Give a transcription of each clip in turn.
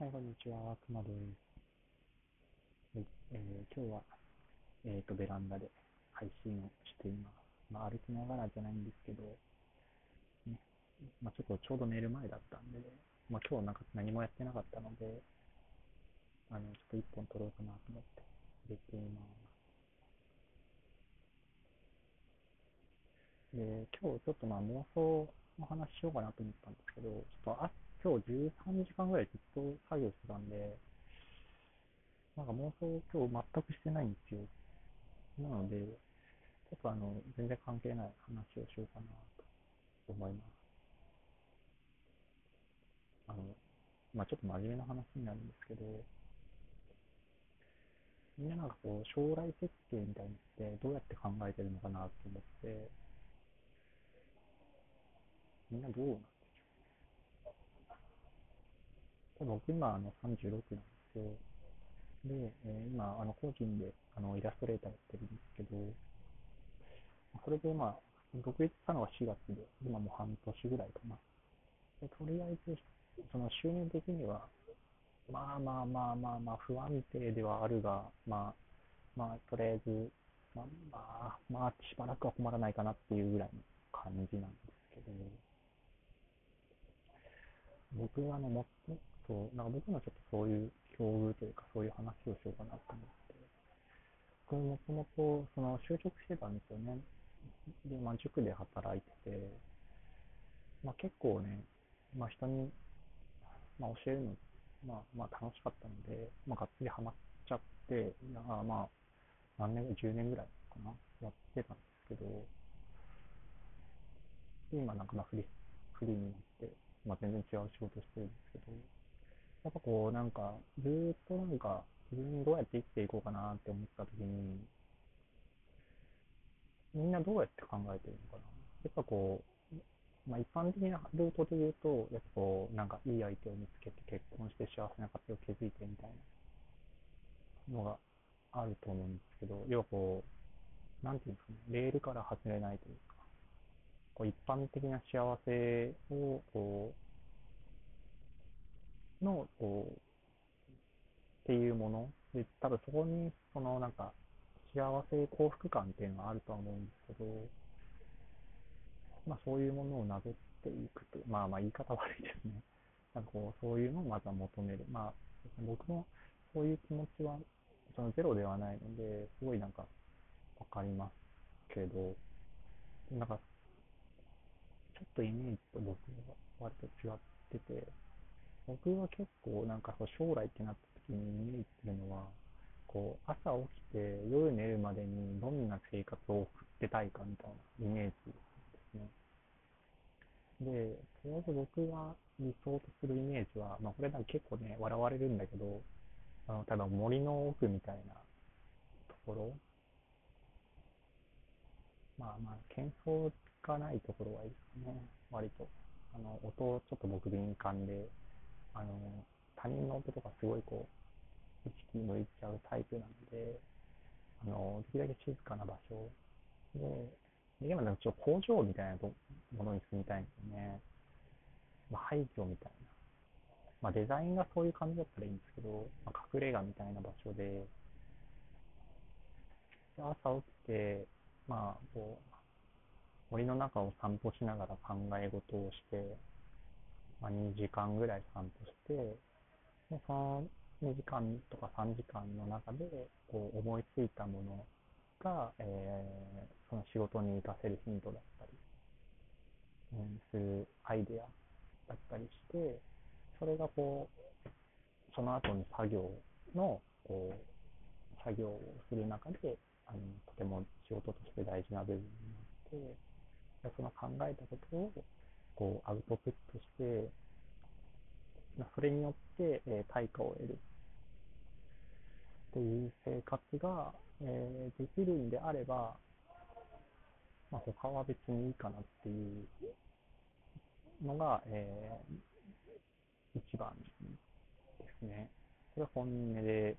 はい、こんにちは。くまです。はい、えー、今日は、えっ、ー、と、ベランダで配信をしています。まあ、歩きながらじゃないんですけど、ね、まあ、ちょっとちょうど寝る前だったんで、まあ、今日なんか何もやってなかったので、あの、ちょっと一本撮ろうかなと思って入れています。で、今日ちょっとまあ妄想の話しようかなと思ったんですけど、ちょっとあ今日13時間ぐらいずっと作業してたんで、なんか妄想今日全くしてないんですよ。なので、ちょっとあの、全然関係ない話をしようかなと思います。あの、まあちょっと真面目な話になるんですけど、みんななんかこう、将来設計みたいにってどうやって考えてるのかなと思って、みんなどうなん僕今あの36なんですよ。で、えー、今、あの個人であのイラストレーターやってるんですけど、それでまあ、独立したのは4月で、今もう半年ぐらいかな。でとりあえず、その収入的には、まあまあまあまあまあ不安定ではあるが、まあ、まあとりあえず、まあまあ、まあしばらくは困らないかなっていうぐらいの感じなんですけど、僕はあの、もそう、なんか僕のちょっとそういう境遇というか、そういう話をしようかなと思って。僕もともと、その、就職してたんですよね。で、まあ、塾で働いてて、まあ、結構ね、まあ、人に、まあ、教えるの、まあ、まあ、楽しかったので、まあ、がっつりハマっちゃって、まあ、何年、10年ぐらいかな、やってたんですけど、今なんかまあフリフリーになって、まあ、全然違う仕事してるんですけど、やっぱこう、なんか、ずっとなんか、自分どうやって生きていこうかなって思った時に、みんなどうやって考えてるのかな。やっぱこう、まあ一般的なルートで言うと、やっぱこう、なんかいい相手を見つけて結婚して幸せな家庭を築いてみたいなのがあると思うんですけど、要はこう、なんていうんですかね、レールから外れないというか、こう一般的な幸せをこうの、こう、っていうもので、多分そこに、そのなんか、幸せ、幸福感っていうのはあるとは思うんですけど、まあそういうものをなぞっていくと、まあまあ言い方悪いですね。なんかこう、そういうのをまた求める。まあ、僕もそういう気持ちは、そのゼロではないので、すごいなんか、わかりますけど、なんか、ちょっとイメージと僕は割と違ってて、僕は結構なんかそう将来ってなった時にイメージするのは、こう、朝起きて夜寝るまでにどんな生活を送ってたいかみたいなイメージですね。で、とりあえず僕が理想とするイメージは、まあこれなんか結構ね、笑われるんだけど、あの、ただ森の奥みたいなところ、まあまあ、喧騒がないところはいいですね、割と。あの、音、ちょっと僕敏感で、あの、他人の音とかすごいこう、意識向いちゃうタイプなので、あの、できるだけ静かな場所で、できればちょっと工場みたいなものに住みたいんですよね。まあ、廃墟みたいな。まあ、デザインがそういう感じだったらいいんですけど、まあ、隠れ家みたいな場所で、で朝起きて、まあ、こう、森の中を散歩しながら考え事をして、まあ、2時間ぐらい散歩して、でその2時間とか3時間の中でこう思いついたものが、えー、その仕事に活かせるヒントだったり、うん、するアイデアだったりして、それがこう、その後に作業の、こう、作業をする中で、あの、とても仕事として大事な部分になって、その考えたことをこうアウトプットして、それによって、えー、対価を得る。っていう生活が、えー、できるんであれば、まあ、他は別にいいかなっていうのが、えー、一番ですね。それは本音で、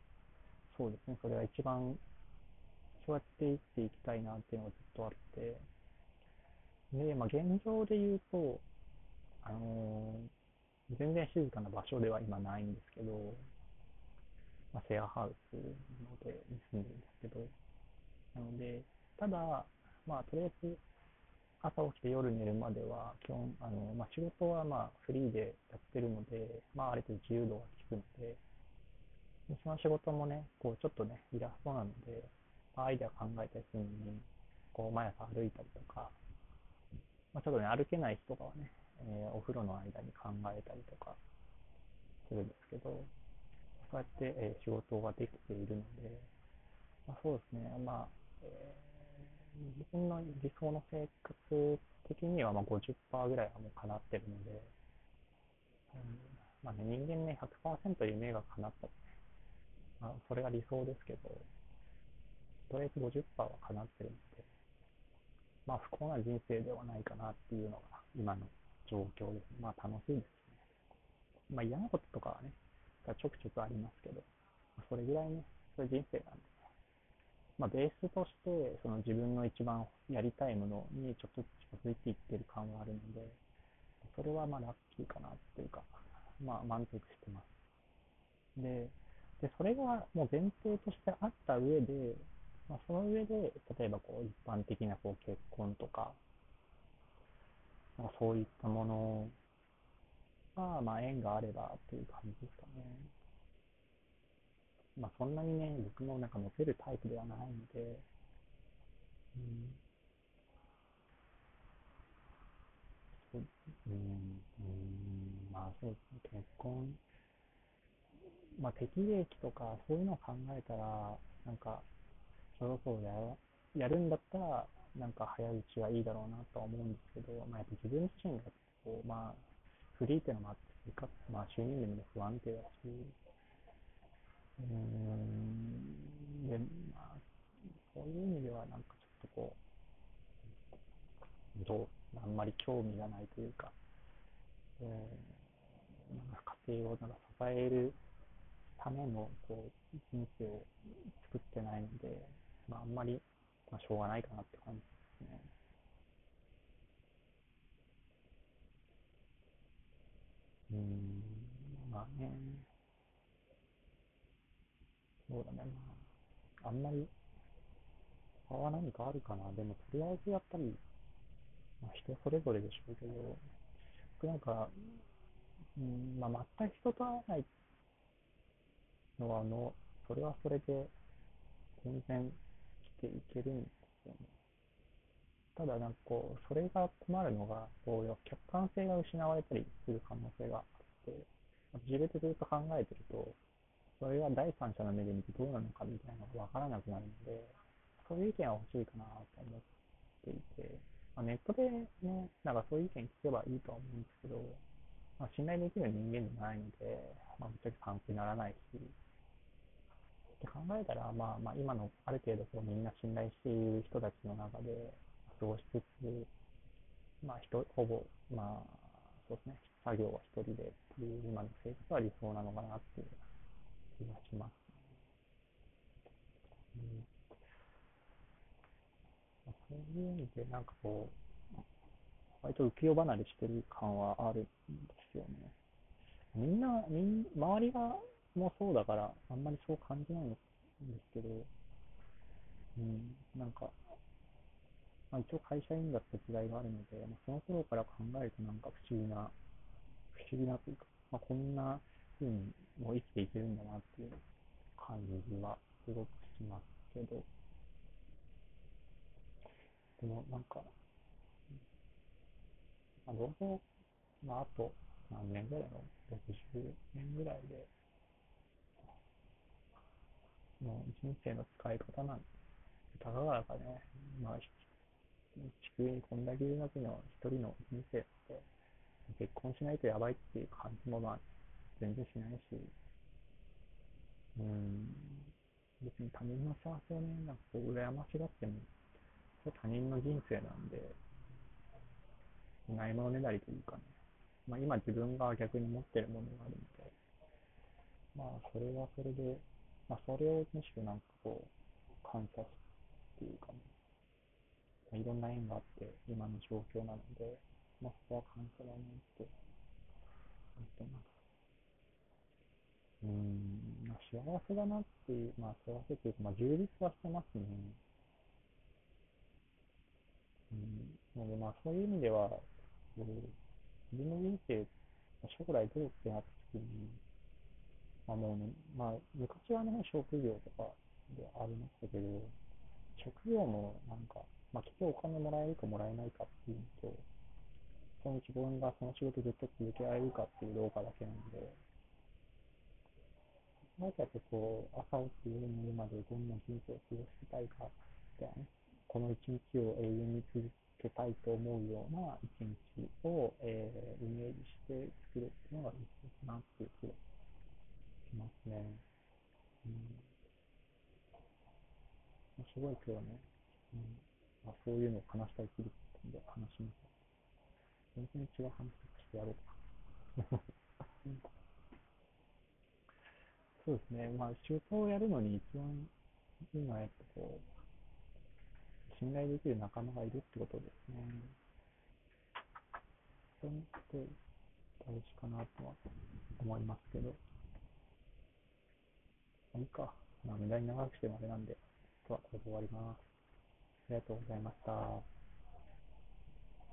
そうですね、それは一番、そうやって生きていきたいなっていうのがずっとあって、で、まあ、現状で言うと、あの全然静かな場所では今ないんですけど、まあ、シェアハウスのでに住んでるんですけど、なので、ただ、まあ、とりあえず、朝起きて夜寝るまでは、基本、あの、まあ、仕事はまあ、フリーでやってるので、まあ、ある程度自由度が効くので、でその仕事もね、こう、ちょっとね、イラストなので、まあ、アイデア考えたりするのに、こう、毎朝歩いたりとか、まあ、ちょっとね、歩けない人とかはね、えーお風呂の間に考えたりとかするんですけど、そうやって、えー仕事ができているので、まあ、そうですね、まあ、えー自分の理想の生活的にはまあ50%ぐらいはもう叶ってるので、うんまあね、人間ね、100%夢が叶った、まあ、それが理想ですけど、とりあえず50%は叶ってるので、まあ不幸な人生ではないかなっていうのが今の状況です。まあ楽しいですね。まあ嫌なこととかはね、ちょくちょくありますけど、それぐらいね、そういう人生なんで、ねまあベースとして、その自分の一番やりたいものにちょっと近づいていってる感はあるので、それはまあラッキーかなっていうか、まあ満足してます。で、で、それがもう前提としてあった上で、まあ、その上で、例えばこう一般的なこう結婚とか、まあ、そういったものが、まあ縁があればという感じですかね。まあそんなにね、僕もなんかモテるタイプではないので、うん、そう、うん、うん、まあそうですね、結婚、まあ適齢期とかそういうのを考えたら、なんか、そろそろややるんだったら、なんか早いうちはいいだろうなとは思うんですけど、まあやっぱ自分自身がこう、まあ、フリーっていうのもあって、まあ収入面も不安定だし、うん、で、まあ、そういう意味ではなんかちょっとこう、どう、あんまり興味がないというか、えー、なんか家庭をなんか支えるためのこう人生を作ってないので、まあ、あんまり、まあ、しょうがないかなって感じですね。うん、まあね、そうだね、まあ、あんまり、他は何かあるかな。でも、とりあえずやっぱり、まあ、人それぞれでしょうけど、僕なんか、うん、まあ、全く人と会わないのは、あの、それはそれで、全然ていけるんですよね。ただ、なんかこう、それが困るのが、こう、客観性が失われたりする可能性があって、自分でずっと考えてると、それが第三者の目で見てどうなのかみたいなのがわからなくなるので、そういう意見は欲しいかなと思っていて、まあ、ネットでね、なんかそういう意見聞けばいいとは思うんですけど、まあ、信頼できる人間じゃないので、まあ、ぶっちゃけ参考にならないし、って考えたら、まあまあ今のある程度こうみんな信頼している人たちの中で過ごしつつ、まあ人、ほぼ、まあ、そうですね、作業は一人でっていう今の生活は理想なのかなっていう気がします。うんまあそういう意味で、なんかこう、割と浮世離れしてる感はあるんですよね。みんな、みん、周りがもそうだから、あんまりそう感じないんですけど、うん、なんか、まあ、一応会社員だった時代があるので、まあ、その頃から考えるとなんか不思議な、不思議なというか、まあ、こんな風にもう生きていけるんだなっていう感じはすごくしますけど、でもなんか、まあ、どうせ、まあ、あと何年ぐらいの ?60 年ぐらいで、もう人生の使い方なんて、たかがだかね、まあ、地球にこんだけいるだけの一人の人生って、結婚しないとやばいっていう感じもまあ、全然しないし、うん、別に他人の幸せをね、なんかこう、羨ましがっても、それ他人の人生なんで、ないものねだりというかね、まあ今自分が逆に持ってるものがあるので、まあそれはそれで、まあそれをむしろなんかこう、感謝っていうかね、まあいろんな縁があって今の状況なので、まあそこは感謝だねってていうのうん、まあ、幸せだなっていう、まあ、幸せっていうか、まあ、充実はしてますね。うん。なので、まあ、そういう意味では、自分の人生、将来どうってなった時に、あもうね、まあ、昔はね、職業とかでありましたけど、職業もなんか、まあ、結局お金もらえるかもらえないかっていうと、その自分がその仕事ずっと続けられるかっていうどうかだけなんで、なんかっぱこう、朝起きて夜寝るまでどんな人生を過ごしたいかみたいなね、この一日を永遠に続けたいと思うような一日を、えー、イメージして作るっていうのが理想かなっていう気がしますね。うん。すごい今日はね、うん、まあ、そういうのを話したいきりったんで話します。全然違う話してやろうか。そうですね。まあ、仕事をやるのに一番いいのは、やっぱこう、信頼できる仲間がいるってことですね。それって大事かなとは思いますけど。いいか。まあ、無駄に長くしてもあれなんで、今日はこれで終わります。ありがとうございました。